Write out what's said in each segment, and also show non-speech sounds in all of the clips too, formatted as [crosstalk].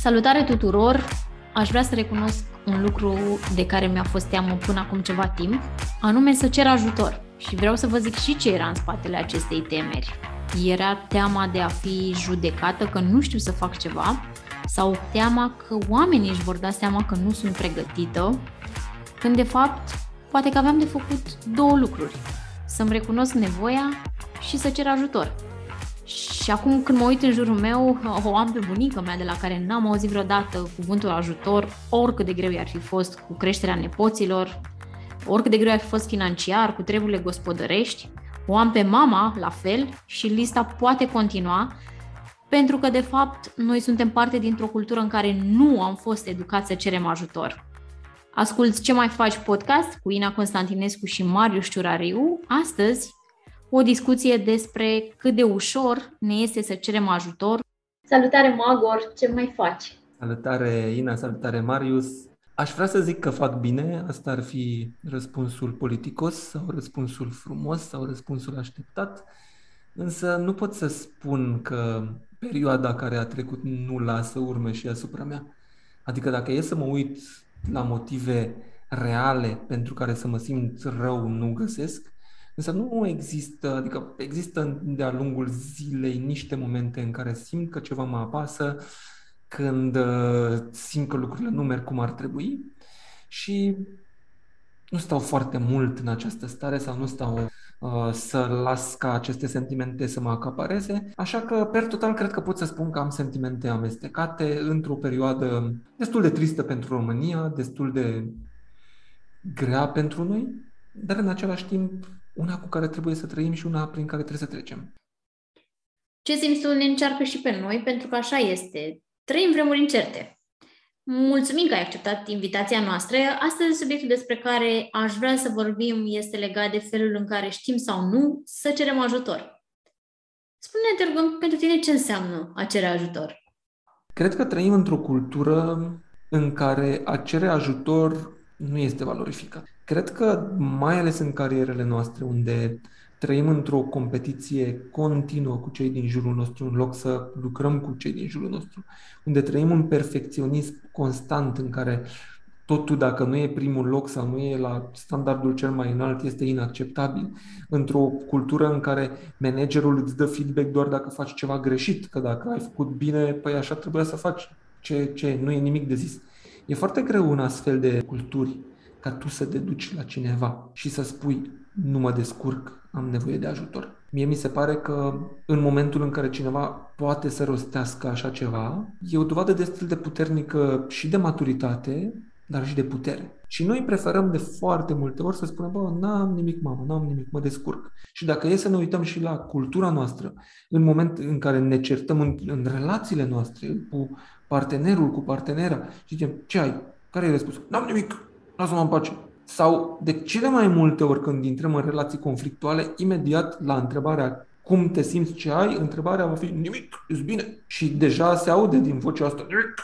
Salutare tuturor! Aș vrea să recunosc un lucru de care mi-a fost teamă până acum ceva timp, anume să cer ajutor. Și vreau să vă zic și ce era în spatele acestei temeri. Era teama de a fi judecată că nu știu să fac ceva sau teama că oamenii își vor da seama că nu sunt pregătită, când de fapt poate că aveam de făcut două lucruri. Să-mi recunosc nevoia și să cer ajutor. Și acum când mă uit în jurul meu, o am pe bunica mea de la care n-am auzit vreodată cuvântul ajutor, oricât de greu i-ar fi fost cu creșterea nepoților, oricât de greu ar fi fost financiar, cu treburile gospodărești, o am pe mama, la fel, și lista poate continua, pentru că, de fapt, noi suntem parte dintr-o cultură în care nu am fost educați să cerem ajutor. Asculți Ce mai faci podcast cu Ina Constantinescu și Marius Ciurariu. Astăzi o discuție despre cât de ușor ne este să cerem ajutor. Salutare, Magor! Ce mai faci? Salutare, Ina! Salutare, Marius! Aș vrea să zic că fac bine, asta ar fi răspunsul politicos sau răspunsul frumos sau răspunsul așteptat, însă nu pot să spun că perioada care a trecut nu lasă urme și asupra mea. Adică dacă e să mă uit la motive reale pentru care să mă simt rău, nu găsesc, Însă nu există, adică există de-a lungul zilei niște momente în care simt că ceva mă apasă, când uh, simt că lucrurile nu merg cum ar trebui și nu stau foarte mult în această stare sau nu stau uh, să las ca aceste sentimente să mă acapareze. Așa că, per total, cred că pot să spun că am sentimente amestecate într-o perioadă destul de tristă pentru România, destul de grea pentru noi, dar în același timp una cu care trebuie să trăim și una prin care trebuie să trecem. Ce simți tu ne încearcă și pe noi, pentru că așa este. Trăim vremuri incerte. Mulțumim că ai acceptat invitația noastră. Astăzi, subiectul despre care aș vrea să vorbim este legat de felul în care știm sau nu să cerem ajutor. Spune-ne, te rugăm, pentru tine ce înseamnă a cere ajutor? Cred că trăim într-o cultură în care a cere ajutor nu este valorificat. Cred că, mai ales în carierele noastre, unde trăim într-o competiție continuă cu cei din jurul nostru, în loc să lucrăm cu cei din jurul nostru, unde trăim un perfecționism constant în care totul, dacă nu e primul loc sau nu e la standardul cel mai înalt, este inacceptabil. Într-o cultură în care managerul îți dă feedback doar dacă faci ceva greșit, că dacă ai făcut bine, păi așa trebuia să faci. Ce, ce, nu e nimic de zis. E foarte greu în astfel de culturi ca tu să te duci la cineva și să spui nu mă descurc, am nevoie de ajutor. Mie mi se pare că în momentul în care cineva poate să rostească așa ceva, e o dovadă destul de puternică și de maturitate, dar și de putere. Și noi preferăm de foarte multe ori să spunem, bă, n-am nimic, mamă, n-am nimic, mă descurc. Și dacă e să ne uităm și la cultura noastră, în moment în care ne certăm în, în relațiile noastre cu partenerul, cu partenera, și zicem, ce ai? Care e răspunsul? N-am nimic, lasă-mă în pace. Sau de cele mai multe ori când intrăm în relații conflictuale, imediat la întrebarea cum te simți, ce ai, întrebarea va fi nimic, e bine. Și deja se aude din vocea asta nimic,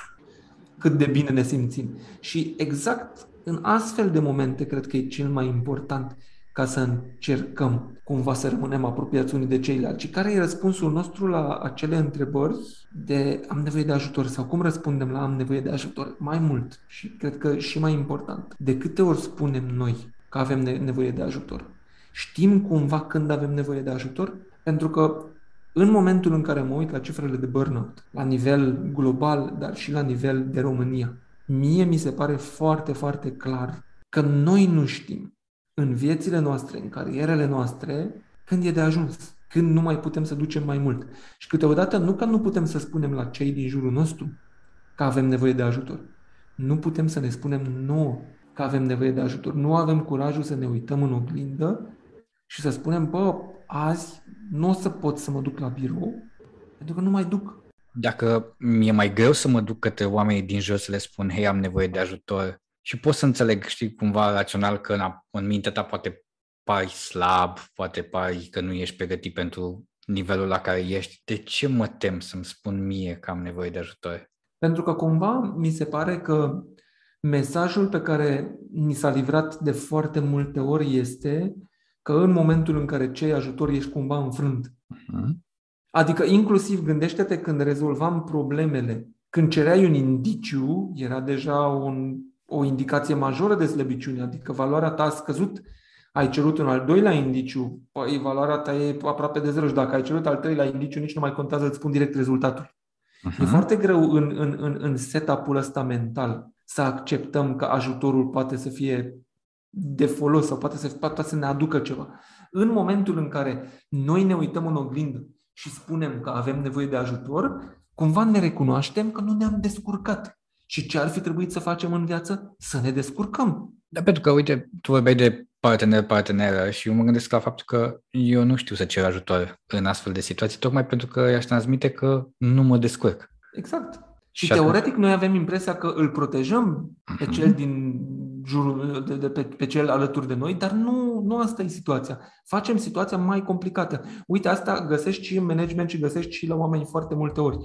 cât de bine ne simțim. Și exact în astfel de momente cred că e cel mai important ca să încercăm cumva să rămânem apropiați unii de ceilalți. Și care e răspunsul nostru la acele întrebări de am nevoie de ajutor sau cum răspundem la am nevoie de ajutor? Mai mult și cred că și mai important, de câte ori spunem noi că avem nevoie de ajutor? Știm cumva când avem nevoie de ajutor? Pentru că în momentul în care mă uit la cifrele de burnout, la nivel global, dar și la nivel de România, mie mi se pare foarte, foarte clar că noi nu știm în viețile noastre, în carierele noastre, când e de ajuns, când nu mai putem să ducem mai mult. Și câteodată nu că nu putem să spunem la cei din jurul nostru că avem nevoie de ajutor. Nu putem să ne spunem nouă că avem nevoie de ajutor. Nu avem curajul să ne uităm în oglindă și să spunem, bă, azi nu o să pot să mă duc la birou pentru că nu mai duc. Dacă mi-e mai greu să mă duc către oamenii din jos să le spun, hei, am nevoie de ajutor, și pot să înțeleg, știi, cumva rațional că în, în mintea ta poate pari slab, poate pari că nu ești pregătit pentru nivelul la care ești. De ce mă tem să-mi spun mie că am nevoie de ajutor? Pentru că cumva mi se pare că mesajul pe care ni s-a livrat de foarte multe ori este că în momentul în care cei ajutor ești cumva înfrânt. Uh-huh. Adică inclusiv gândește-te când rezolvam problemele Când cereai un indiciu, era deja un, o indicație majoră de slăbiciune, adică valoarea ta a scăzut, ai cerut un al doilea indiciu, păi valoarea ta e aproape de zero și dacă ai cerut al treilea indiciu, nici nu mai contează, îți spun direct rezultatul. Uh-huh. E foarte greu în, în, în, în setup-ul ăsta mental să acceptăm că ajutorul poate să fie de folos sau poate să, poate să ne aducă ceva. În momentul în care noi ne uităm în oglindă și spunem că avem nevoie de ajutor, cumva ne recunoaștem că nu ne-am descurcat. Și ce ar fi trebuit să facem în viață? Să ne descurcăm. Da, pentru că, uite, tu vorbeai de partener-parteneră și eu mă gândesc la faptul că eu nu știu să cer ajutor în astfel de situații, tocmai pentru că i-aș transmite că nu mă descurc. Exact. Și, și teoretic atunci... noi avem impresia că îl protejăm pe mhm. cel din jurul, de, de, pe, pe cel alături de noi, dar nu, nu asta e situația. Facem situația mai complicată. Uite, asta găsești și în management și găsești și la oameni foarte multe ori.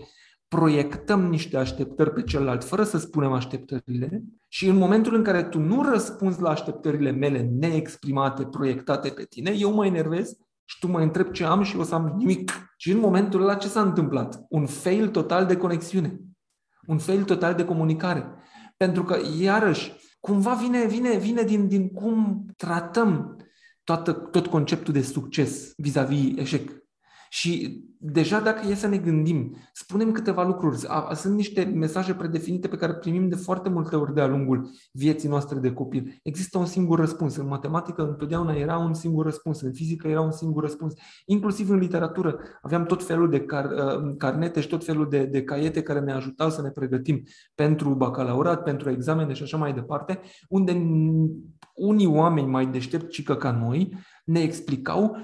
Proiectăm niște așteptări pe celălalt fără să spunem așteptările și în momentul în care tu nu răspunzi la așteptările mele neexprimate, proiectate pe tine, eu mă enervez și tu mă întreb ce am și eu să am nimic. Și în momentul ăla ce s-a întâmplat? Un fail total de conexiune. Un fail total de comunicare. Pentru că, iarăși, cumva vine, vine, vine din, din cum tratăm toată, tot conceptul de succes vis-a-vis eșec. Și deja dacă e să ne gândim, spunem câteva lucruri. Sunt niște mesaje predefinite pe care primim de foarte multe ori de-a lungul vieții noastre de copil. Există un singur răspuns. În matematică întotdeauna era un singur răspuns. În fizică era un singur răspuns. Inclusiv în literatură aveam tot felul de car, uh, carnete și tot felul de, de caiete care ne ajutau să ne pregătim pentru bacalaurat, pentru examene și așa mai departe, unde unii oameni mai deștepți ca noi ne explicau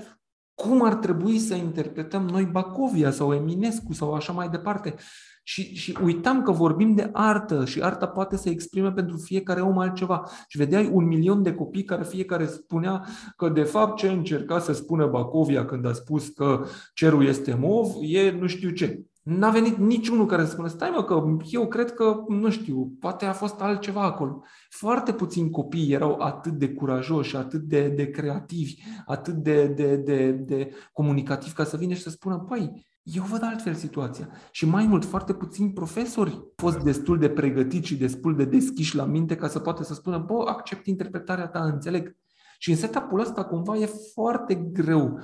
cum ar trebui să interpretăm noi Bacovia sau Eminescu sau așa mai departe. Și, și uitam că vorbim de artă și arta poate să exprime pentru fiecare om altceva. Și vedeai un milion de copii care fiecare spunea că de fapt ce încerca să spună Bacovia când a spus că cerul este mov e nu știu ce. N-a venit niciunul care să spună, stai mă, că eu cred că, nu știu, poate a fost altceva acolo. Foarte puțini copii erau atât de curajoși, atât de, de creativi, atât de, de, de, de comunicativi ca să vină și să spună, păi, eu văd altfel situația. Și mai mult, foarte puțini profesori au fost destul de pregătiți și destul de deschiși la minte ca să poată să spună, bă, accept interpretarea ta, înțeleg. Și în setup-ul ăsta cumva e foarte greu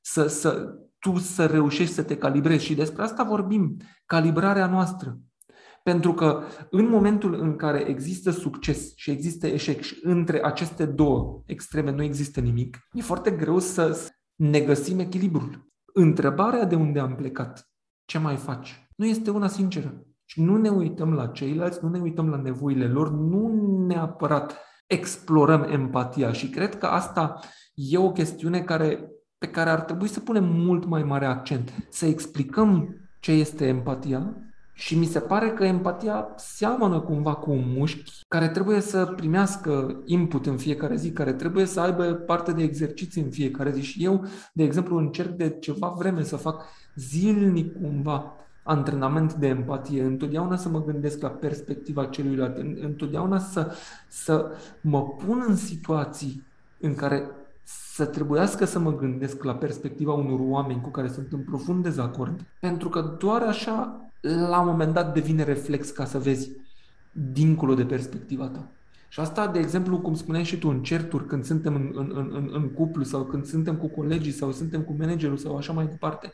să, să tu să reușești să te calibrezi. Și despre asta vorbim, calibrarea noastră. Pentru că în momentul în care există succes și există eșec și între aceste două extreme nu există nimic, e foarte greu să ne găsim echilibrul. Întrebarea de unde am plecat, ce mai faci, nu este una sinceră. Și nu ne uităm la ceilalți, nu ne uităm la nevoile lor, nu neapărat explorăm empatia. Și cred că asta e o chestiune care pe care ar trebui să punem mult mai mare accent. Să explicăm ce este empatia și mi se pare că empatia seamănă cumva cu un mușchi care trebuie să primească input în fiecare zi, care trebuie să aibă parte de exerciții în fiecare zi. Și eu, de exemplu, încerc de ceva vreme să fac zilnic cumva antrenament de empatie, întotdeauna să mă gândesc la perspectiva celuilalt, întotdeauna să, să mă pun în situații în care să trebuiască să mă gândesc la perspectiva unor oameni cu care sunt în profund dezacord, pentru că doar așa, la un moment dat, devine reflex ca să vezi dincolo de perspectiva ta. Și asta, de exemplu, cum spuneai și tu, în certuri, când suntem în, în, în, în cuplu sau când suntem cu colegii sau suntem cu managerul sau așa mai departe,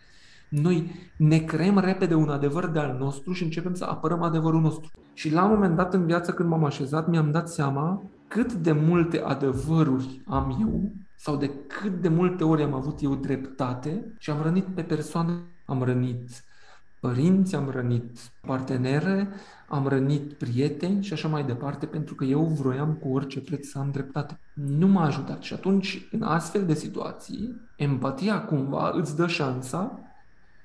noi ne creăm repede un adevăr de al nostru și începem să apărăm adevărul nostru. Și la un moment dat în viață, când m-am așezat, mi-am dat seama cât de multe adevăruri am eu sau de cât de multe ori am avut eu dreptate și am rănit pe persoane, am rănit părinți, am rănit partenere, am rănit prieteni și așa mai departe, pentru că eu vroiam cu orice preț să am dreptate. Nu m-a ajutat și atunci, în astfel de situații, empatia cumva îți dă șansa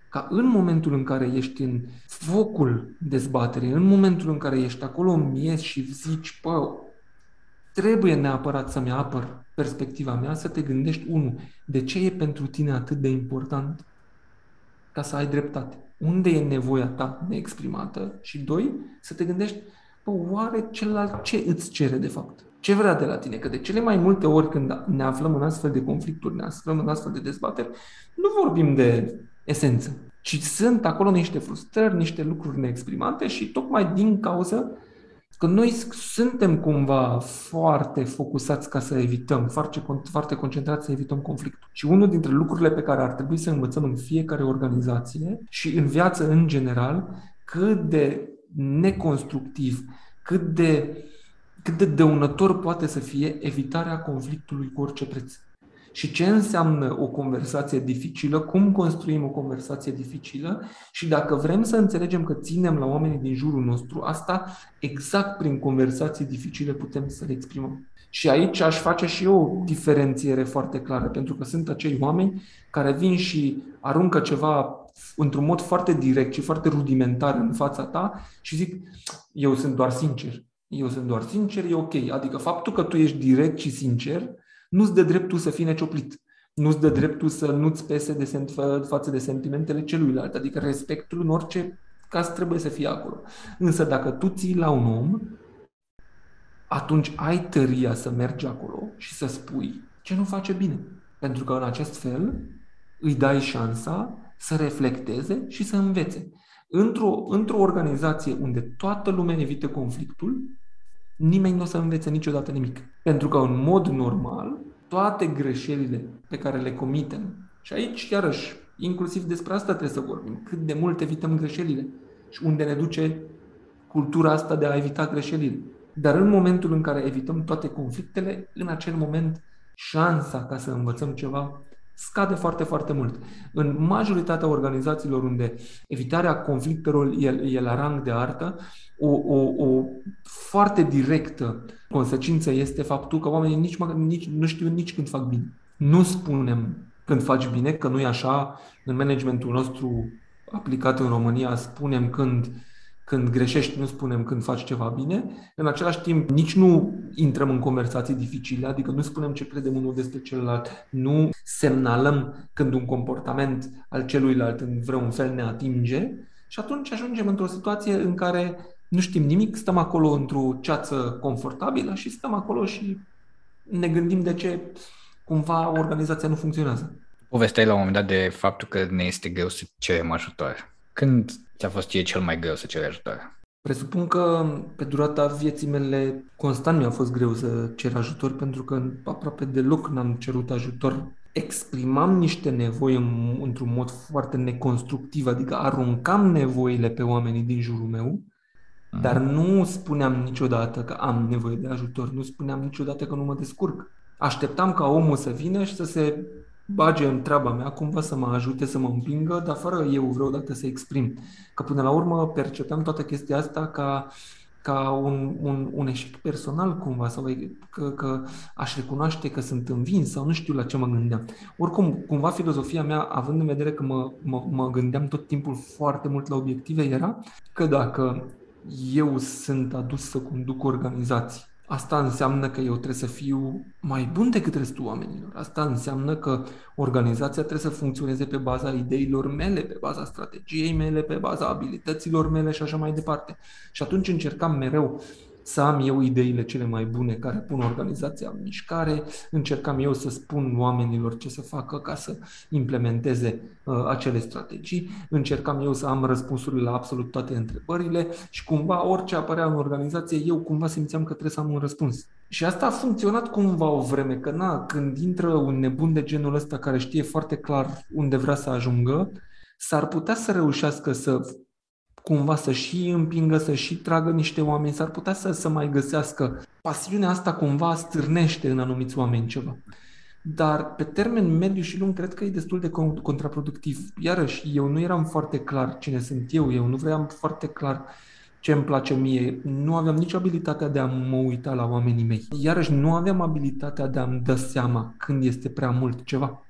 ca în momentul în care ești în focul dezbaterii, în momentul în care ești acolo în miez și zici, pă, trebuie neapărat să-mi apăr perspectiva mea, să te gândești, unu, de ce e pentru tine atât de important ca să ai dreptate? Unde e nevoia ta neexprimată? Și doi, să te gândești, bă, oare celălalt ce îți cere de fapt? Ce vrea de la tine? Că de cele mai multe ori când ne aflăm în astfel de conflicturi, ne aflăm în astfel de dezbateri, nu vorbim de esență, ci sunt acolo niște frustrări, niște lucruri neexprimate și tocmai din cauza că noi suntem cumva foarte focusați ca să evităm, foarte, foarte concentrați să evităm conflictul. Și unul dintre lucrurile pe care ar trebui să învățăm în fiecare organizație și în viață în general, cât de neconstructiv, cât de, cât de dăunător poate să fie evitarea conflictului cu orice preț și ce înseamnă o conversație dificilă, cum construim o conversație dificilă și dacă vrem să înțelegem că ținem la oamenii din jurul nostru, asta exact prin conversații dificile putem să le exprimăm. Și aici aș face și eu o diferențiere foarte clară, pentru că sunt acei oameni care vin și aruncă ceva într-un mod foarte direct și foarte rudimentar în fața ta și zic, eu sunt doar sincer. Eu sunt doar sincer, e ok. Adică faptul că tu ești direct și sincer nu-ți dă dreptul să fii necioplit. Nu-ți dă dreptul să nu-ți pese de sent- față de sentimentele celuilalt. Adică respectul în orice caz trebuie să fie acolo. Însă dacă tu ții la un om, atunci ai tăria să mergi acolo și să spui ce nu face bine. Pentru că în acest fel îi dai șansa să reflecteze și să învețe. Într-o, într-o organizație unde toată lumea evită conflictul, nimeni nu o să învețe niciodată nimic. Pentru că în mod normal, toate greșelile pe care le comitem, și aici iarăși, inclusiv despre asta trebuie să vorbim, cât de mult evităm greșelile și unde ne duce cultura asta de a evita greșelile. Dar în momentul în care evităm toate conflictele, în acel moment șansa ca să învățăm ceva scade foarte, foarte mult. În majoritatea organizațiilor unde evitarea conflictelor e, e la rang de artă, o, o, o foarte directă consecință este faptul că oamenii nici, nici, nu știu nici când fac bine. Nu spunem când faci bine, că nu e așa. În managementul nostru aplicat în România spunem când uh, când greșești, nu spunem când faci ceva bine. În același timp, nici nu intrăm în conversații dificile, adică nu spunem ce credem unul despre celălalt, nu semnalăm când un comportament al celuilalt în vreun fel ne atinge și atunci ajungem într-o situație în care nu știm nimic, stăm acolo într-o ceață confortabilă și stăm acolo și ne gândim de ce cumva organizația nu funcționează. Povesteai la un moment dat de faptul că ne este greu să cerem ajutor. Când ți-a fost ție cel mai greu să ceri ajutor? Presupun că pe durata vieții mele constant mi-a fost greu să cer ajutor pentru că aproape deloc n-am cerut ajutor. Exprimam niște nevoi în, într-un mod foarte neconstructiv, adică aruncam nevoile pe oamenii din jurul meu, mm. dar nu spuneam niciodată că am nevoie de ajutor, nu spuneam niciodată că nu mă descurc. Așteptam ca omul să vină și să se bage în treaba mea, cumva să mă ajute să mă împingă, dar fără eu vreodată să exprim. Că până la urmă percepeam toată chestia asta ca, ca un, un, un eșec personal cumva, sau că, că aș recunoaște că sunt învins sau nu știu la ce mă gândeam. Oricum, cumva filozofia mea, având în vedere că mă, mă, mă gândeam tot timpul foarte mult la obiective, era că dacă eu sunt adus să conduc organizații Asta înseamnă că eu trebuie să fiu mai bun decât restul oamenilor. Asta înseamnă că organizația trebuie să funcționeze pe baza ideilor mele, pe baza strategiei mele, pe baza abilităților mele și așa mai departe. Și atunci încercam mereu să am eu ideile cele mai bune care pun organizația în mișcare, încercam eu să spun oamenilor ce să facă ca să implementeze uh, acele strategii, încercam eu să am răspunsurile la absolut toate întrebările și cumva orice apărea în organizație, eu cumva simțeam că trebuie să am un răspuns. Și asta a funcționat cumva o vreme, că na, când intră un nebun de genul ăsta care știe foarte clar unde vrea să ajungă, s-ar putea să reușească să cumva să și împingă, să și tragă niște oameni, s-ar putea să, să mai găsească. Pasiunea asta cumva stârnește în anumiți oameni ceva. Dar pe termen mediu și lung cred că e destul de contraproductiv. Iarăși, eu nu eram foarte clar cine sunt eu, eu nu vreau foarte clar ce îmi place mie. Nu aveam nicio abilitatea de a mă uita la oamenii mei. Iarăși, nu aveam abilitatea de a-mi da seama când este prea mult ceva.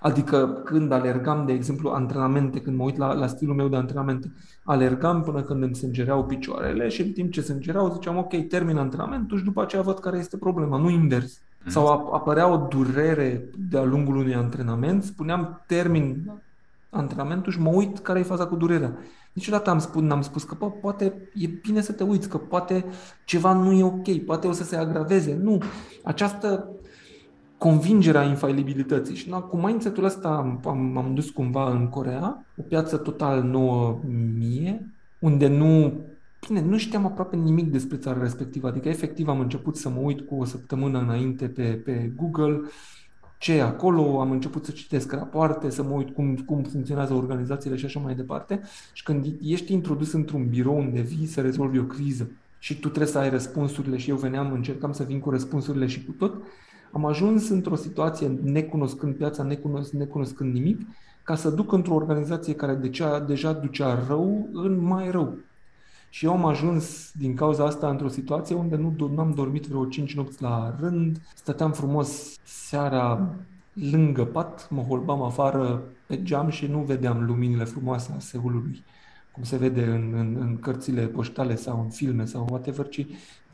Adică când alergam, de exemplu, antrenamente, când mă uit la, la stilul meu de antrenamente, alergam până când îmi sângereau picioarele și în timp ce sângereau ziceam, ok, termin antrenamentul și după aceea văd care este problema, nu invers. Mhm. Sau apărea o durere de-a lungul unui antrenament, spuneam, termin antrenamentul și mă uit care e faza cu durerea. Niciodată am spus, n-am spus că bă, poate e bine să te uiți, că poate ceva nu e ok, poate o să se agraveze. Nu. Această convingerea infailibilității. Și na, cu mindset-ul ăsta am, am, am dus cumva în Corea, o piață total nouă mie, unde nu Bine, nu știam aproape nimic despre țara respectivă, adică efectiv am început să mă uit cu o săptămână înainte pe, pe Google ce e acolo, am început să citesc rapoarte, să mă uit cum, cum funcționează organizațiile și așa mai departe. Și când ești introdus într-un birou unde vii să rezolvi o criză și tu trebuie să ai răspunsurile și eu veneam, încercam să vin cu răspunsurile și cu tot, am ajuns într-o situație necunoscând piața, necunosc, necunoscând nimic, ca să duc într-o organizație care deja, deja ducea rău în mai rău. Și eu am ajuns din cauza asta într-o situație unde nu am dormit vreo 5 nopți la rând, stăteam frumos seara lângă pat, mă holbam afară pe geam și nu vedeam luminile frumoase a Seulului, cum se vede în, în, în cărțile poștale sau în filme sau whatever, ci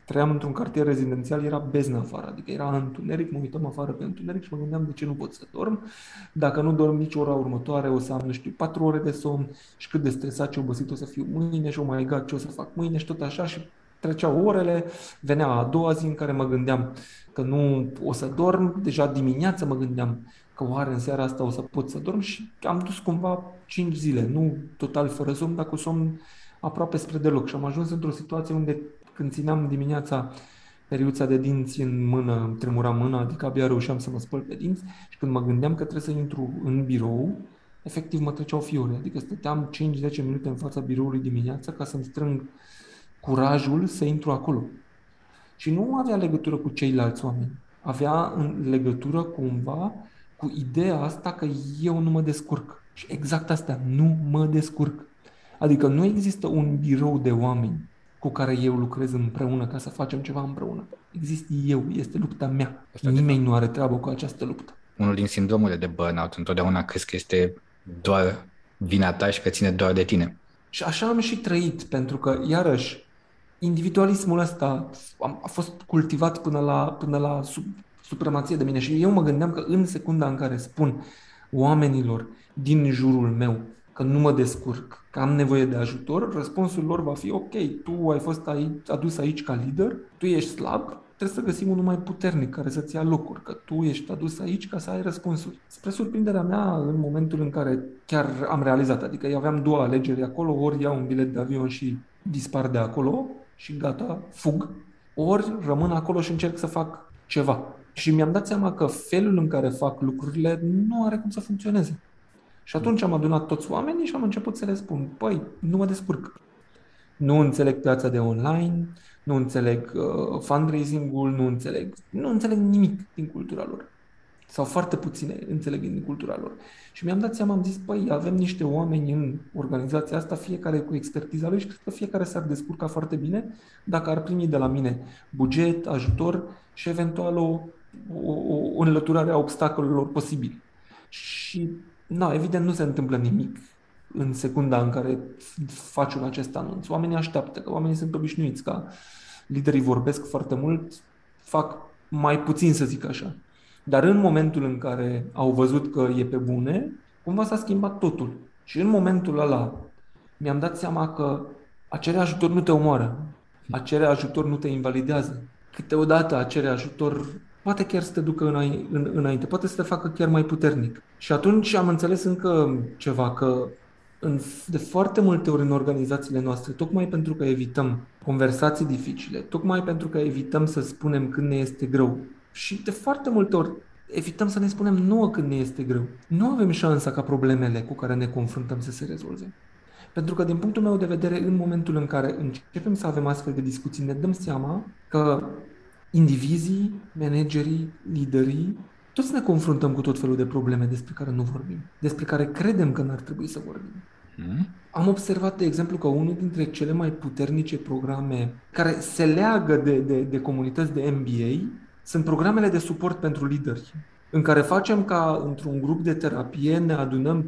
trăiam într-un cartier rezidențial, era beznă afară, adică era întuneric, mă uitam afară pe întuneric și mă gândeam de ce nu pot să dorm. Dacă nu dorm nici ora următoare, o să am, nu știu, patru ore de somn și cât de stresat și obosit o să fiu mâine și oh my god, ce o să fac mâine și tot așa și treceau orele, venea a doua zi în care mă gândeam că nu o să dorm, deja dimineața mă gândeam că oare în seara asta o să pot să dorm și am dus cumva 5 zile, nu total fără somn, dar cu somn aproape spre deloc și am ajuns într-o situație unde când țineam dimineața periuța de dinți în mână, îmi tremura mâna, adică abia reușeam să mă spăl pe dinți și când mă gândeam că trebuie să intru în birou, efectiv mă treceau fiore, adică stăteam 5-10 minute în fața biroului dimineața ca să-mi strâng curajul să intru acolo. Și nu avea legătură cu ceilalți oameni, avea în legătură cumva cu ideea asta că eu nu mă descurc. Și exact asta, nu mă descurc. Adică nu există un birou de oameni cu care eu lucrez împreună ca să facem ceva împreună. Exist eu, este lupta mea. Asta Nimeni nu are treabă cu această luptă. Unul din sindromurile de burnout întotdeauna crezi că este doar vina ta și că ține doar de tine. Și așa am și trăit, pentru că, iarăși, individualismul ăsta a fost cultivat până la, până la sub, supremație de mine și eu mă gândeam că în secunda în care spun oamenilor din jurul meu că nu mă descurc, că am nevoie de ajutor, răspunsul lor va fi ok, tu ai fost aici, adus aici ca lider, tu ești slab, trebuie să găsim unul mai puternic care să-ți ia locuri, că tu ești adus aici ca să ai răspunsuri. Spre surprinderea mea, în momentul în care chiar am realizat, adică eu aveam două alegeri acolo, ori iau un bilet de avion și dispar de acolo și gata, fug, ori rămân acolo și încerc să fac ceva. Și mi-am dat seama că felul în care fac lucrurile nu are cum să funcționeze. Și atunci am adunat toți oamenii și am început să le spun, păi, nu mă descurc. Nu înțeleg piața de online, nu înțeleg uh, fundraising-ul, nu înțeleg, nu înțeleg nimic din cultura lor. Sau foarte puține înțeleg din cultura lor. Și mi-am dat seama, am zis, păi, avem niște oameni în organizația asta, fiecare cu expertiza lui și cred că fiecare s-ar descurca foarte bine dacă ar primi de la mine buget, ajutor și eventual o, o, o înlăturare a obstacolelor posibile. Și Na, evident nu se întâmplă nimic în secunda în care faci un acest anunț. Oamenii așteaptă, că oamenii sunt obișnuiți, ca liderii vorbesc foarte mult, fac mai puțin, să zic așa. Dar în momentul în care au văzut că e pe bune, cumva s-a schimbat totul. Și în momentul ăla mi-am dat seama că a cere ajutor nu te omoară, a cere ajutor nu te invalidează. Câteodată a cere ajutor poate chiar să te ducă înainte, poate să te facă chiar mai puternic. Și atunci am înțeles încă ceva, că în, de foarte multe ori în organizațiile noastre, tocmai pentru că evităm conversații dificile, tocmai pentru că evităm să spunem când ne este greu și de foarte multe ori evităm să ne spunem nouă când ne este greu. Nu avem șansa ca problemele cu care ne confruntăm să se rezolve. Pentru că, din punctul meu de vedere, în momentul în care începem să avem astfel de discuții, ne dăm seama că indivizii, managerii, liderii, toți ne confruntăm cu tot felul de probleme despre care nu vorbim, despre care credem că n-ar trebui să vorbim. Hmm? Am observat, de exemplu, că unul dintre cele mai puternice programe care se leagă de, de, de comunități de MBA sunt programele de suport pentru lideri, în care facem ca într-un grup de terapie ne adunăm 5-6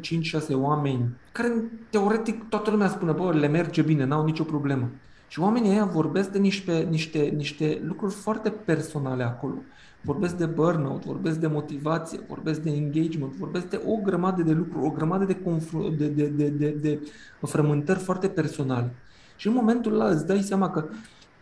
oameni care, teoretic, toată lumea spune, bă, le merge bine, n-au nicio problemă. Și oamenii ăia vorbesc de niște, niște, niște lucruri foarte personale acolo. Vorbesc de burnout, vorbesc de motivație, vorbesc de engagement, vorbesc de o grămadă de lucruri, o grămadă de, confru- de, de, de, de, de frământări foarte personale. Și în momentul ăla îți dai seama că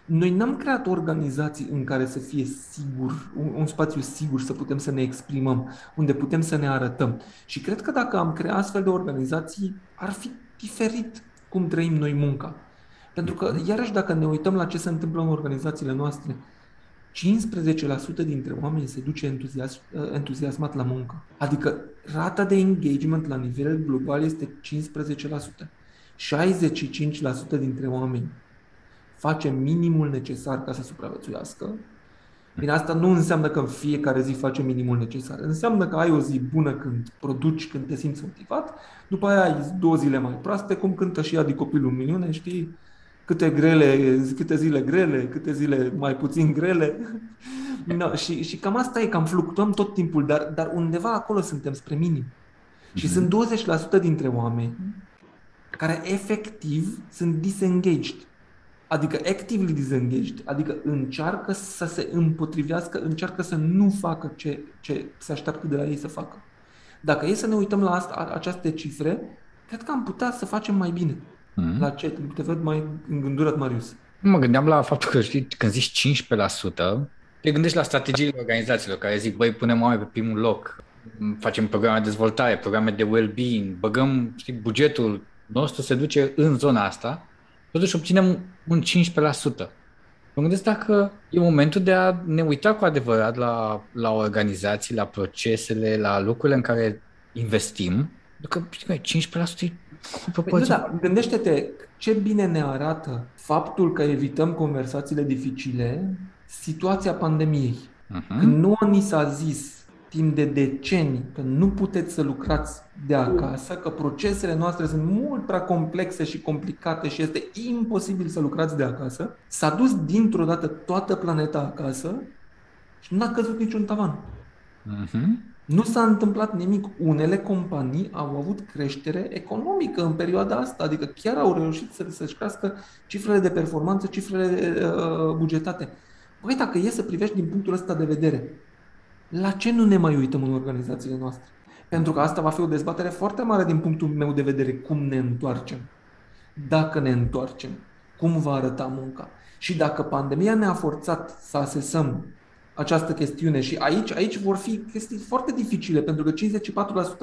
Noi n-am creat organizații în care să fie sigur, un, un spațiu sigur să putem să ne exprimăm, unde putem să ne arătăm. Și cred că dacă am creat astfel de organizații, ar fi diferit cum trăim noi munca. Pentru că, iarăși, dacă ne uităm la ce se întâmplă în organizațiile noastre, 15% dintre oameni se duce entuziasm, entuziasmat la muncă. Adică rata de engagement la nivel global este 15%. 65% dintre oameni face minimul necesar ca să supraviețuiască. Bine, asta nu înseamnă că în fiecare zi face minimul necesar. Înseamnă că ai o zi bună când produci, când te simți motivat, după aia ai două zile mai proaste, cum cântă și Adi copilul minune, știi? Câte grele, câte zile grele, câte zile mai puțin grele. [laughs] no, și, și cam asta e, cam fluctuăm tot timpul, dar, dar undeva acolo suntem spre minim. Mm-hmm. Și mhm. sunt 20% dintre oameni care efectiv sunt disengaged. Adică actively disengaged, adică încearcă să se împotrivească, încearcă să nu facă ce, ce se așteaptă de la ei să facă. Dacă e să ne uităm la asta, aceste cifre, cred că am putea să facem mai bine. Mm-hmm. La ce? Te văd mai îngândurat, Marius. Mă gândeam la faptul că, știi, când zici 15%, te gândești la strategiile organizațiilor care zic, băi, punem oameni pe primul loc, facem programe de dezvoltare, programe de well-being, băgăm, știi, bugetul nostru se duce în zona asta, totuși obținem un 15%. Mă gândesc dacă e momentul de a ne uita cu adevărat la, la organizații, la procesele, la lucrurile în care investim, pentru că 15% e Păi, nu, da, gândește-te ce bine ne arată faptul că evităm conversațiile dificile, situația pandemiei. Uh-huh. Când nu ni s-a zis timp de decenii că nu puteți să lucrați de acasă, că procesele noastre sunt mult prea complexe și complicate și este imposibil să lucrați de acasă, s-a dus dintr-o dată toată planeta acasă și n-a căzut niciun tavan. Uh-huh. Nu s-a întâmplat nimic. Unele companii au avut creștere economică în perioada asta, adică chiar au reușit să, să-și crească cifrele de performanță, cifrele uh, bugetate. Păi dacă e să privești din punctul ăsta de vedere, la ce nu ne mai uităm în organizațiile noastre? Pentru că asta va fi o dezbatere foarte mare din punctul meu de vedere, cum ne întoarcem. Dacă ne întoarcem, cum va arăta munca? Și dacă pandemia ne-a forțat să asesăm această chestiune și aici, aici vor fi chestii foarte dificile, pentru că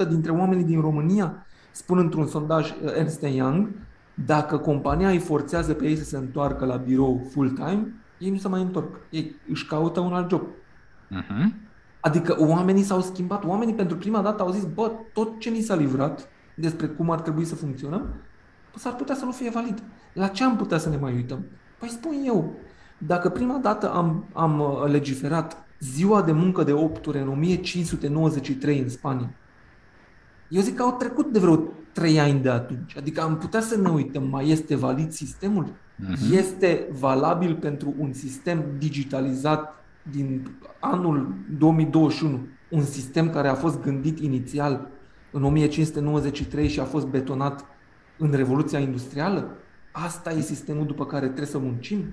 54% dintre oamenii din România spun într-un sondaj uh, Ernst Young, dacă compania îi forțează pe ei să se întoarcă la birou full-time, ei nu se mai întorc. Ei își caută un alt job. Uh-huh. Adică oamenii s-au schimbat. Oamenii pentru prima dată au zis, bă, tot ce ni s-a livrat despre cum ar trebui să funcționăm, s-ar putea să nu fie valid. La ce am putea să ne mai uităm? Păi spun eu, dacă prima dată am, am uh, legiferat ziua de muncă de 8 ore în 1593 în Spania, eu zic că au trecut de vreo 3 ani de atunci. Adică am putea să ne uităm, mai este valid sistemul? Uh-huh. Este valabil pentru un sistem digitalizat din anul 2021, un sistem care a fost gândit inițial în 1593 și a fost betonat în Revoluția Industrială? Asta e sistemul după care trebuie să muncim?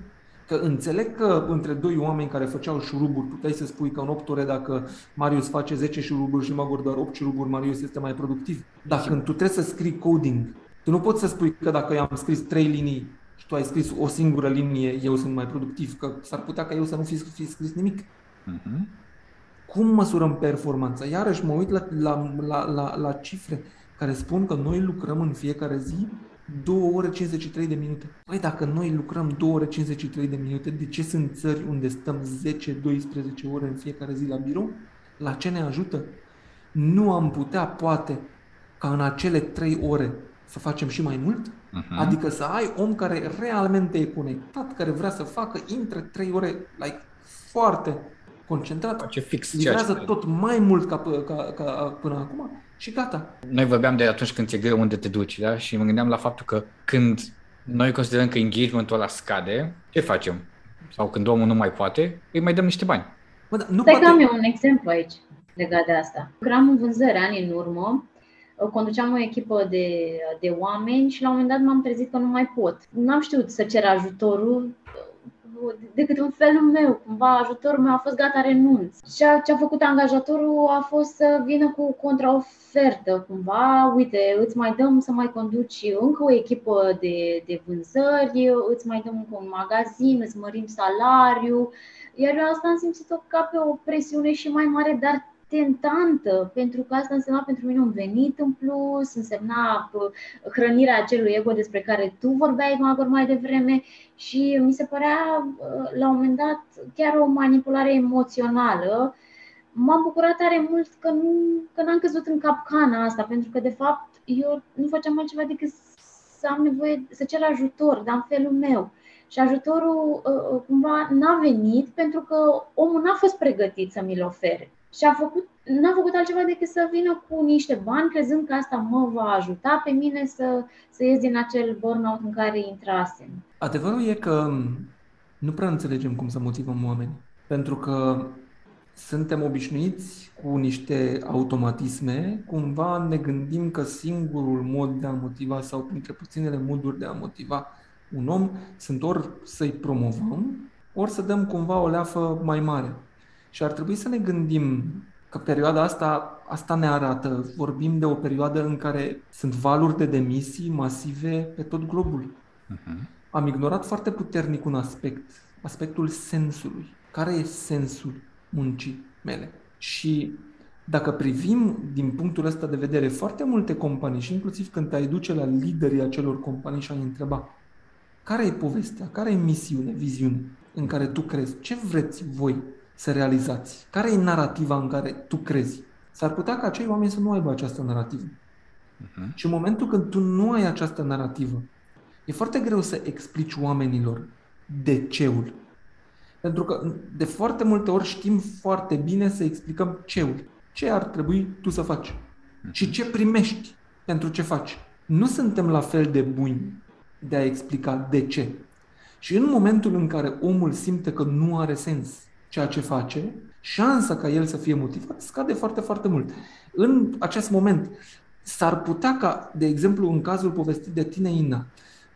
Că înțeleg că între doi oameni care făceau șuruburi puteai să spui că în 8 ore dacă Marius face 10 șuruburi și Magor doar 8 șuruburi, Marius este mai productiv. Dar când tu trebuie să scrii coding, tu nu poți să spui că dacă eu am scris 3 linii și tu ai scris o singură linie, eu sunt mai productiv, că s-ar putea ca eu să nu fi, fi scris nimic. Uh-huh. Cum măsurăm performanța? Iarăși mă uit la, la, la, la, la cifre care spun că noi lucrăm în fiecare zi 2 ore 53 de minute. Păi dacă noi lucrăm 2 ore 53 de minute, de ce sunt țări unde stăm 10-12 ore în fiecare zi la birou? La ce ne ajută? Nu am putea, poate, ca în acele 3 ore să facem și mai mult? Uh-huh. Adică să ai om care realmente e conectat, care vrea să facă, intre 3 ore like, foarte concentrat, Face fix livrează tot mai mult ca, ca, ca până acum și gata. Noi vorbeam de atunci când ți-e greu unde te duci, da? Și mă gândeam la faptul că când noi considerăm că engagementul ăla scade, ce facem? Sau când omul nu mai poate, îi mai dăm niște bani. Bă, da, nu Stai poate... că am eu un exemplu aici legat de asta. Lucram în vânzări ani în urmă, conduceam o echipă de, de oameni și la un moment dat m-am trezit că nu mai pot. Nu am știut să cer ajutorul decât în felul meu. Cumva ajutorul meu a fost gata, renunț. Și ce a făcut angajatorul a fost să vină cu contraofertă. Cumva, uite, îți mai dăm să mai conduci încă o echipă de, de vânzări, îți mai dăm încă un magazin, îți mărim salariul. Iar eu asta am simțit-o ca pe o presiune și mai mare, dar tentantă, pentru că asta însemna pentru mine un venit în plus, însemna hrănirea acelui ego despre care tu vorbeai Magor mai devreme și mi se părea la un moment dat chiar o manipulare emoțională. M-am bucurat tare mult că, nu, că n-am căzut în capcana asta, pentru că de fapt eu nu făceam altceva decât să am nevoie să cer ajutor, dar în felul meu. Și ajutorul cumva n-a venit pentru că omul n-a fost pregătit să mi-l ofere și a făcut, n-a făcut altceva decât să vină cu niște bani, crezând că asta mă va ajuta pe mine să, să ies din acel burnout în care intrasem. Adevărul e că nu prea înțelegem cum să motivăm oameni, pentru că suntem obișnuiți cu niște automatisme, cumva ne gândim că singurul mod de a motiva sau printre puținele moduri de a motiva un om sunt ori să-i promovăm, ori să dăm cumva o leafă mai mare. Și ar trebui să ne gândim că perioada asta, asta ne arată, vorbim de o perioadă în care sunt valuri de demisii masive pe tot globul. Uh-huh. Am ignorat foarte puternic un aspect, aspectul sensului. Care e sensul muncii mele? Și dacă privim din punctul ăsta de vedere foarte multe companii și inclusiv când te-ai duce la liderii acelor companii și ai întreba care e povestea, care e misiune, viziune în care tu crezi, ce vreți voi să realizați? Care e narativa în care tu crezi? S-ar putea ca acei oameni să nu aibă această narativă. Uh-huh. Și în momentul când tu nu ai această narativă, e foarte greu să explici oamenilor de ceul. Pentru că de foarte multe ori știm foarte bine să explicăm ceul. Ce ar trebui tu să faci? Uh-huh. Și ce primești pentru ce faci. Nu suntem la fel de buni de a explica de ce. Și în momentul în care omul simte că nu are sens, ceea ce face, șansa ca el să fie motivat scade foarte, foarte mult. În acest moment, s-ar putea ca, de exemplu, în cazul povestit de tine, Ina,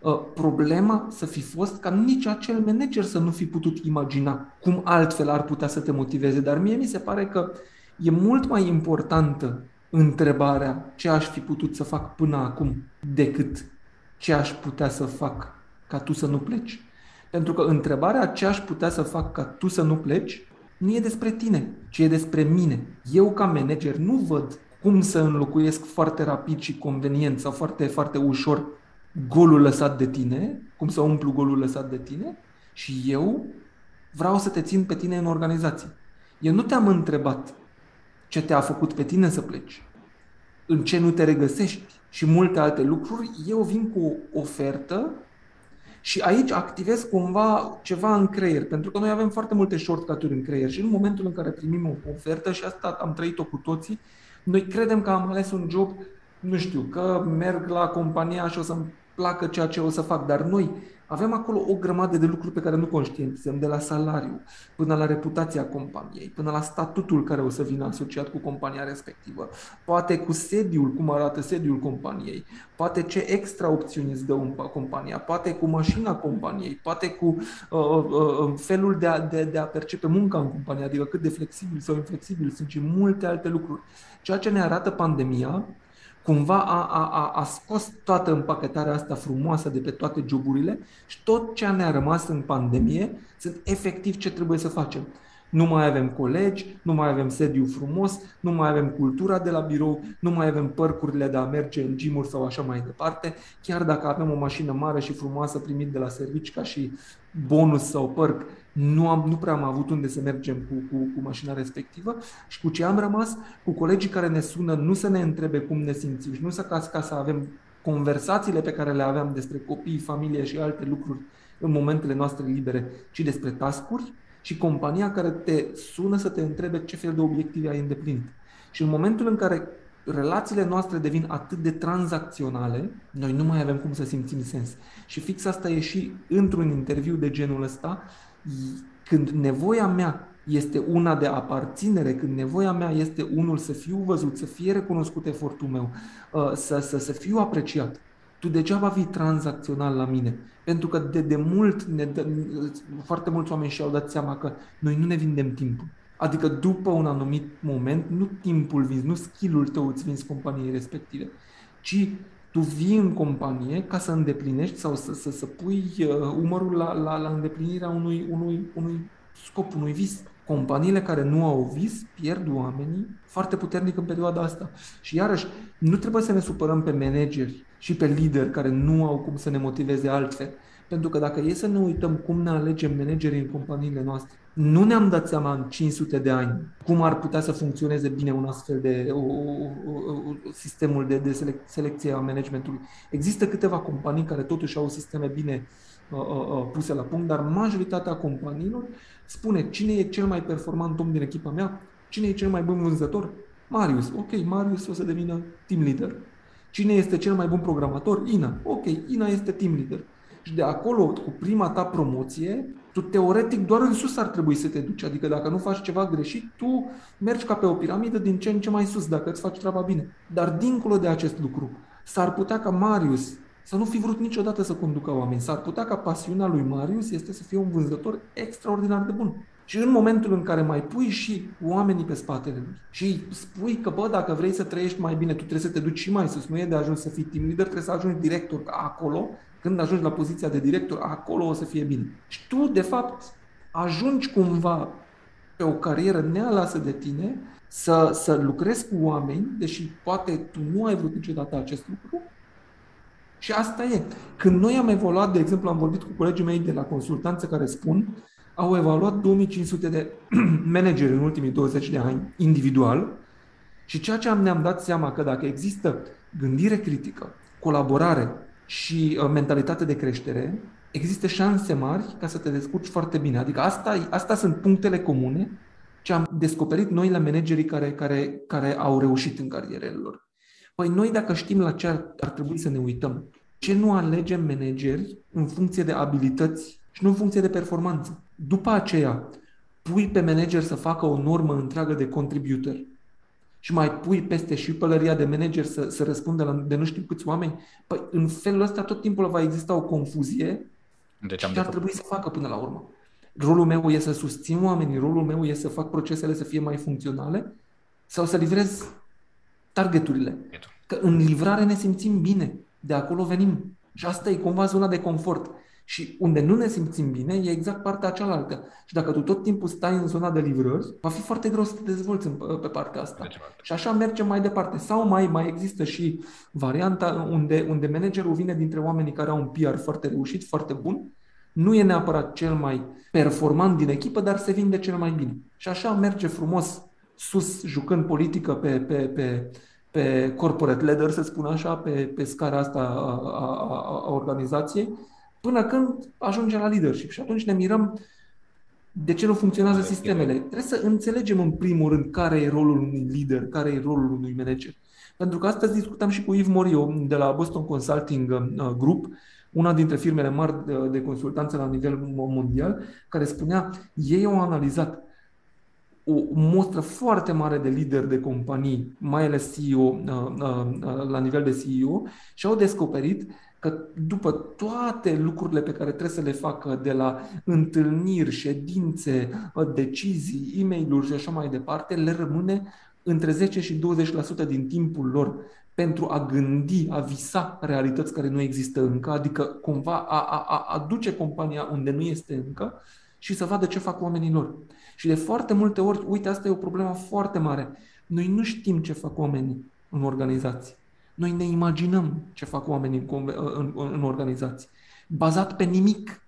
uh, problema să fi fost ca nici acel manager să nu fi putut imagina cum altfel ar putea să te motiveze. Dar mie mi se pare că e mult mai importantă întrebarea ce aș fi putut să fac până acum decât ce aș putea să fac ca tu să nu pleci. Pentru că întrebarea ce aș putea să fac ca tu să nu pleci nu e despre tine, ci e despre mine. Eu ca manager nu văd cum să înlocuiesc foarte rapid și convenient sau foarte, foarte ușor golul lăsat de tine, cum să umplu golul lăsat de tine și eu vreau să te țin pe tine în organizație. Eu nu te-am întrebat ce te-a făcut pe tine să pleci, în ce nu te regăsești și multe alte lucruri. Eu vin cu o ofertă și aici activez cumva ceva în creier, pentru că noi avem foarte multe shortcut-uri în creier și în momentul în care primim o ofertă, și asta am trăit-o cu toții, noi credem că am ales un job, nu știu, că merg la compania și o să-mi placă ceea ce o să fac, dar noi avem acolo o grămadă de lucruri pe care nu conștientizăm, de la salariu până la reputația companiei, până la statutul care o să vină asociat cu compania respectivă, poate cu sediul, cum arată sediul companiei, poate ce extra opțiuni îți dă compania, poate cu mașina companiei, poate cu uh, uh, uh, felul de a, de, de a percepe munca în companie, adică cât de flexibil sau inflexibil sunt și multe alte lucruri. Ceea ce ne arată pandemia cumva a, a, a, a scos toată împachetarea asta frumoasă de pe toate joburile și tot ce ne-a rămas în pandemie sunt efectiv ce trebuie să facem. Nu mai avem colegi, nu mai avem sediu frumos, nu mai avem cultura de la birou, nu mai avem părcurile de a merge în gym sau așa mai departe. Chiar dacă avem o mașină mare și frumoasă primit de la servici ca și bonus sau părc, nu, am, nu prea am avut unde să mergem cu, cu, cu mașina respectivă și cu ce am rămas? Cu colegii care ne sună nu să ne întrebe cum ne simțim și nu să ca, ca să avem conversațiile pe care le aveam despre copii, familie și alte lucruri în momentele noastre libere, ci despre tascuri și compania care te sună să te întrebe ce fel de obiective ai îndeplinit. Și în momentul în care relațiile noastre devin atât de tranzacționale, noi nu mai avem cum să simțim sens. Și fix asta e și într-un interviu de genul ăsta, când nevoia mea este una de aparținere, când nevoia mea este unul să fiu văzut, să fie recunoscut efortul meu, uh, să, să, să fiu apreciat. tu degeaba vii tranzacțional la mine. Pentru că de, de mult, ne dă, foarte mulți oameni și-au dat seama că noi nu ne vindem timpul. Adică după un anumit moment, nu timpul vinzi, nu skill-ul tău îți vinzi companiei respective, ci tu vii în companie ca să îndeplinești sau să, să, să pui uh, umărul la, la, la îndeplinirea unui, unui, unui scop, unui vis. Companiile care nu au vis pierd oamenii foarte puternic în perioada asta. Și iarăși, nu trebuie să ne supărăm pe manageri și pe lideri care nu au cum să ne motiveze altfel. Pentru că dacă e să ne uităm cum ne alegem managerii în companiile noastre, nu ne-am dat seama în 500 de ani cum ar putea să funcționeze bine un astfel de o, o, o, sistemul de, de selec, selecție a managementului. Există câteva companii care totuși au sisteme bine uh, uh, uh, puse la punct, dar majoritatea companiilor spune cine e cel mai performant om din echipa mea, cine e cel mai bun vânzător, Marius. Ok, Marius o să devină team leader. Cine este cel mai bun programator? Ina. Ok, Ina este team leader. Și de acolo, cu prima ta promoție, tu teoretic doar în sus ar trebui să te duci. Adică dacă nu faci ceva greșit, tu mergi ca pe o piramidă din ce în ce mai sus, dacă îți faci treaba bine. Dar dincolo de acest lucru, s-ar putea ca Marius să nu fi vrut niciodată să conducă oameni. S-ar putea ca pasiunea lui Marius este să fie un vânzător extraordinar de bun. Și în momentul în care mai pui și oamenii pe spatele lui și spui că, bă, dacă vrei să trăiești mai bine, tu trebuie să te duci și mai sus, nu e de ajuns să fii team leader, trebuie să ajungi director acolo, când ajungi la poziția de director, acolo o să fie bine. Și tu, de fapt, ajungi cumva pe o carieră nealasă de tine să, să lucrezi cu oameni, deși poate tu nu ai vrut niciodată acest lucru, și asta e. Când noi am evoluat, de exemplu, am vorbit cu colegii mei de la consultanță care spun au evaluat 2500 de [clears throat] manageri în ultimii 20 de ani, individual, și ceea ce am, ne-am dat seama că dacă există gândire critică, colaborare și uh, mentalitate de creștere, există șanse mari ca să te descurci foarte bine. Adică asta, asta sunt punctele comune ce am descoperit noi la managerii care, care, care au reușit în carierele lor. Păi noi dacă știm la ce ar, ar trebui să ne uităm, ce nu alegem manageri în funcție de abilități și nu în funcție de performanță. După aceea, pui pe manager să facă o normă întreagă de contributor și mai pui peste și pălăria de manager să, să răspundă la, de nu știu câți oameni, păi în felul ăsta tot timpul va exista o confuzie deci am și ar trebui să facă până la urmă. Rolul meu e să susțin oamenii, rolul meu e să fac procesele să fie mai funcționale sau să livrez targeturile. Că în livrare ne simțim bine, de acolo venim. Și asta e cumva zona de confort. Și unde nu ne simțim bine e exact partea cealaltă. Și dacă tu tot timpul stai în zona de livrări, va fi foarte greu să te dezvolți pe partea asta. Și așa mergem mai departe. Sau mai, mai există și varianta unde, unde managerul vine dintre oamenii care au un PR foarte reușit, foarte bun, nu e neapărat cel mai performant din echipă, dar se vinde cel mai bine. Și așa merge frumos sus, jucând politică pe, pe, pe, pe corporate ladder, să spun așa, pe, pe scara asta a, a, a, a organizației, până când ajungem la leadership. Și atunci ne mirăm de ce nu funcționează sistemele. Trebuie să înțelegem în primul rând care e rolul unui lider, care e rolul unui manager. Pentru că astăzi discutam și cu Yves Morio de la Boston Consulting uh, Group, una dintre firmele mari de consultanță la nivel mondial, care spunea, ei au analizat o mostră foarte mare de lideri de companii, mai ales CEO, uh, uh, la nivel de CEO, și au descoperit că după toate lucrurile pe care trebuie să le facă de la întâlniri, ședințe, decizii, e mail și așa mai departe, le rămâne între 10 și 20% din timpul lor pentru a gândi, a visa realități care nu există încă, adică cumva a, a, a aduce compania unde nu este încă și să vadă ce fac oamenii lor. Și de foarte multe ori, uite, asta e o problemă foarte mare. Noi nu știm ce fac oamenii în organizații. Noi ne imaginăm ce fac oamenii în, în, în organizații, bazat pe nimic.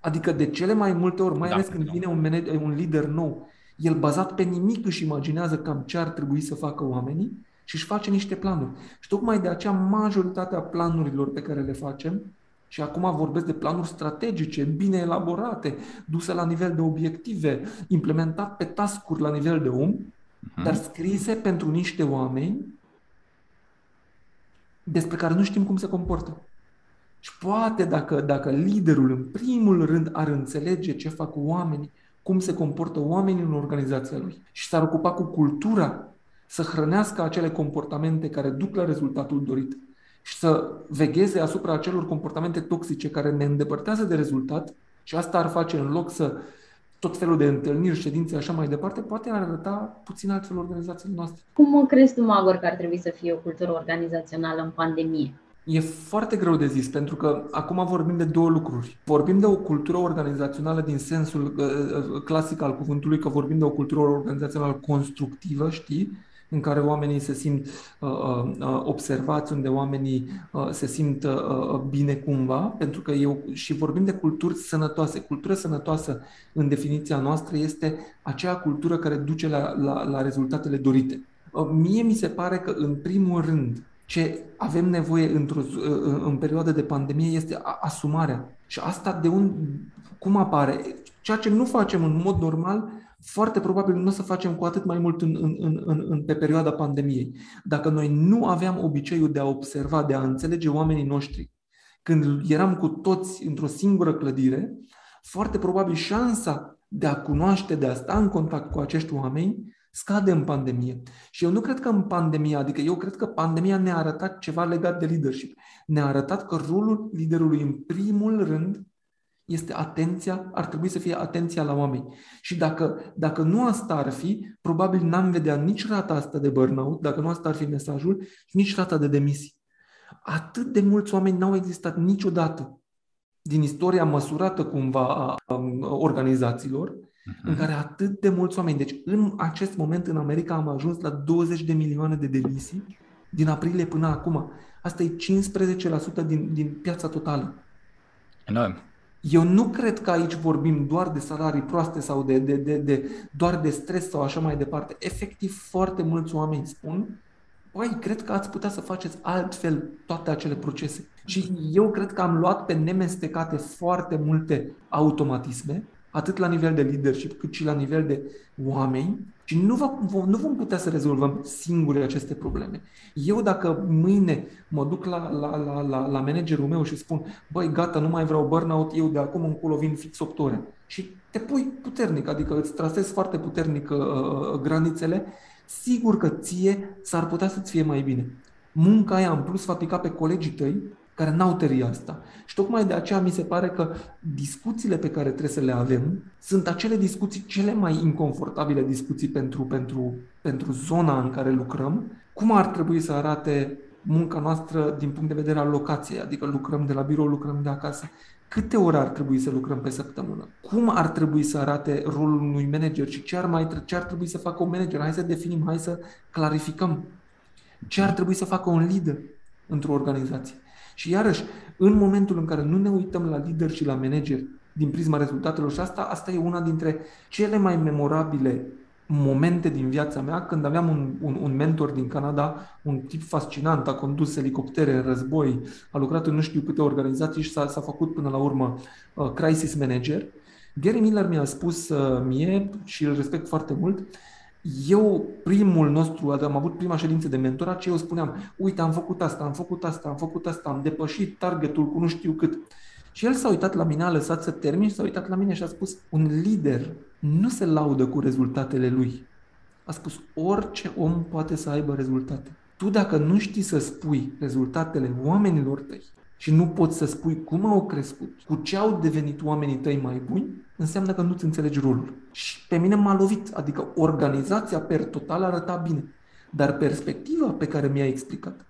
Adică de cele mai multe ori, mai da, ales când da. vine un, manager, un lider nou, el bazat pe nimic își imaginează cam ce ar trebui să facă oamenii și își face niște planuri. Și tocmai de aceea majoritatea planurilor pe care le facem, și acum vorbesc de planuri strategice, bine elaborate, duse la nivel de obiective, implementat pe tascuri la nivel de om, uh-huh. dar scrise pentru niște oameni despre care nu știm cum se comportă. Și poate dacă, dacă liderul în primul rând ar înțelege ce fac oamenii, cum se comportă oamenii în organizația lui și s-ar ocupa cu cultura să hrănească acele comportamente care duc la rezultatul dorit și să vegheze asupra acelor comportamente toxice care ne îndepărtează de rezultat și asta ar face în loc să tot felul de întâlniri, ședințe, așa mai departe, poate ar arăta puțin altfel organizațiile noastre. Cum crezi tu, Magor, că ar trebui să fie o cultură organizațională în pandemie? E foarte greu de zis, pentru că acum vorbim de două lucruri. Vorbim de o cultură organizațională din sensul uh, uh, clasic al cuvântului, că vorbim de o cultură organizațională constructivă, știi? În care oamenii se simt uh, uh, uh, observați, unde oamenii uh, se simt uh, uh, bine cumva, pentru că eu și vorbim de culturi sănătoase. Cultură sănătoasă, în definiția noastră, este acea cultură care duce la, la, la rezultatele dorite. Uh, mie mi se pare că, în primul rând, ce avem nevoie într-o, uh, în perioada de pandemie este asumarea. Și asta de un, cum apare? Ceea ce nu facem în mod normal, foarte probabil nu o să facem cu atât mai mult în, în, în, în, în, pe perioada pandemiei. Dacă noi nu aveam obiceiul de a observa, de a înțelege oamenii noștri, când eram cu toți într-o singură clădire, foarte probabil șansa de a cunoaște, de a sta în contact cu acești oameni, scade în pandemie. Și eu nu cred că în pandemie, adică eu cred că pandemia ne-a arătat ceva legat de leadership. Ne-a arătat că rolul liderului, în primul rând, este atenția, ar trebui să fie atenția la oameni. Și dacă, dacă nu asta ar fi, probabil n-am vedea nici rata asta de burnout, dacă nu asta ar fi mesajul, nici rata de demisii. Atât de mulți oameni n-au existat niciodată din istoria măsurată cumva a, a organizațiilor, uh-huh. în care atât de mulți oameni. Deci în acest moment în America am ajuns la 20 de milioane de demisii din aprilie până acum. Asta e 15% din, din piața totală. Enorm. Eu nu cred că aici vorbim doar de salarii proaste sau de, de, de, de doar de stres sau așa mai departe. Efectiv, foarte mulți oameni spun, băi, cred că ați putea să faceți altfel toate acele procese. Și eu cred că am luat pe nemestecate foarte multe automatisme atât la nivel de leadership, cât și la nivel de oameni și nu, va, nu vom putea să rezolvăm singuri aceste probleme. Eu dacă mâine mă duc la, la, la, la, la managerul meu și spun, băi, gata, nu mai vreau burnout, eu de acum încolo vin fix 8 ore. Și te pui puternic, adică îți trasezi foarte puternic uh, uh, granițele, sigur că ție s-ar putea să-ți fie mai bine. Munca aia în plus va pica pe colegii tăi care n-au tăria asta. Și tocmai de aceea mi se pare că discuțiile pe care trebuie să le avem sunt acele discuții cele mai inconfortabile discuții pentru, pentru, pentru zona în care lucrăm, cum ar trebui să arate munca noastră din punct de vedere al locației, adică lucrăm de la birou, lucrăm de acasă. Câte ore ar trebui să lucrăm pe săptămână? Cum ar trebui să arate rolul unui manager și ce ar, mai, ce ar trebui să facă un manager? Hai să definim, hai să clarificăm. Ce ar trebui să facă un lider într-o organizație? Și iarăși, în momentul în care nu ne uităm la lider și la manager din prisma rezultatelor și asta, asta e una dintre cele mai memorabile momente din viața mea când aveam un, un, un mentor din Canada, un tip fascinant, a condus elicoptere în război, a lucrat în nu știu câte organizații și s-a, s-a făcut până la urmă uh, crisis manager. Gary Miller mi-a spus uh, mie și îl respect foarte mult, eu, primul nostru, am avut prima ședință de mentorat și eu spuneam, uite, am făcut asta, am făcut asta, am făcut asta, am depășit targetul cu nu știu cât. Și el s-a uitat la mine, a lăsat să termin și s-a uitat la mine și a spus, un lider nu se laudă cu rezultatele lui. A spus, orice om poate să aibă rezultate. Tu dacă nu știi să spui rezultatele oamenilor tăi și nu poți să spui cum au crescut, cu ce au devenit oamenii tăi mai buni, înseamnă că nu-ți înțelegi rolul. Și pe mine m-a lovit, adică organizația per total arăta bine, dar perspectiva pe care mi-a explicat,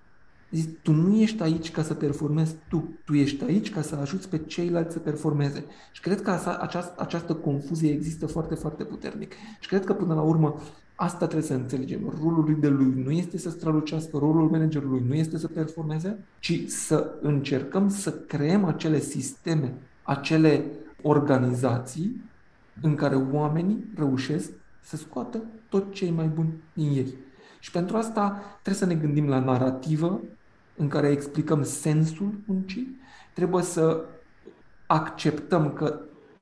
zic, tu nu ești aici ca să performezi tu, tu ești aici ca să ajuți pe ceilalți să performeze. Și cred că această, această confuzie există foarte, foarte puternic. Și cred că până la urmă asta trebuie să înțelegem. Rolul lui nu este să strălucească, rolul managerului nu este să performeze, ci să încercăm să creăm acele sisteme, acele organizații în care oamenii reușesc să scoată tot cei mai buni din ei. Și pentru asta trebuie să ne gândim la narrativă în care explicăm sensul muncii, trebuie să acceptăm că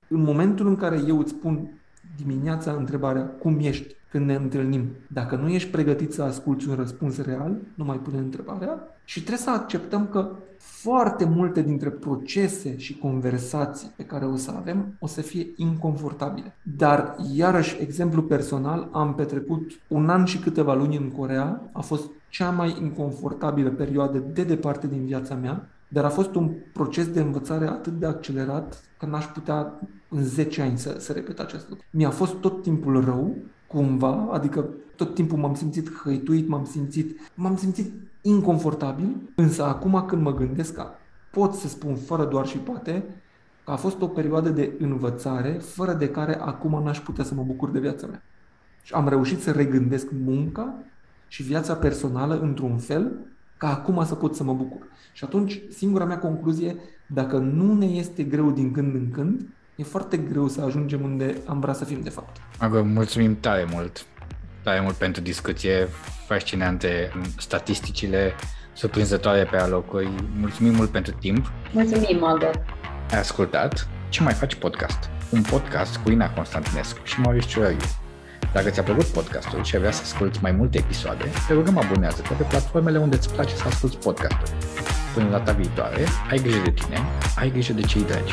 în momentul în care eu îți pun dimineața întrebarea cum ești, când ne întâlnim. Dacă nu ești pregătit să asculți un răspuns real, nu mai pune întrebarea și trebuie să acceptăm că foarte multe dintre procese și conversații pe care o să avem o să fie inconfortabile. Dar, iarăși, exemplu personal, am petrecut un an și câteva luni în Corea. A fost cea mai inconfortabilă perioadă de departe din viața mea, dar a fost un proces de învățare atât de accelerat că n-aș putea în 10 ani să, să repet acest lucru. Mi-a fost tot timpul rău, cumva, adică tot timpul m-am simțit hăituit, m-am simțit, m-am simțit inconfortabil, însă acum când mă gândesc că pot să spun fără doar și poate că a fost o perioadă de învățare fără de care acum n-aș putea să mă bucur de viața mea. Și am reușit să regândesc munca și viața personală într-un fel ca acum să pot să mă bucur. Și atunci, singura mea concluzie, dacă nu ne este greu din când în când, e foarte greu să ajungem unde am vrea să fim de fapt. Agă, mulțumim tare mult, tare mult pentru discuție, fascinante statisticile surprinzătoare pe alocuri. Mulțumim mult pentru timp. Mulțumim, Magă. Ai ascultat Ce mai faci podcast? Un podcast cu Ina Constantinescu și Maurice Ciurariu. Dacă ți-a plăcut podcastul și ai vrea să asculti mai multe episoade, te rugăm abonează-te pe platformele unde îți place să asculti podcastul. Până data viitoare, ai grijă de tine, ai grijă de cei dragi.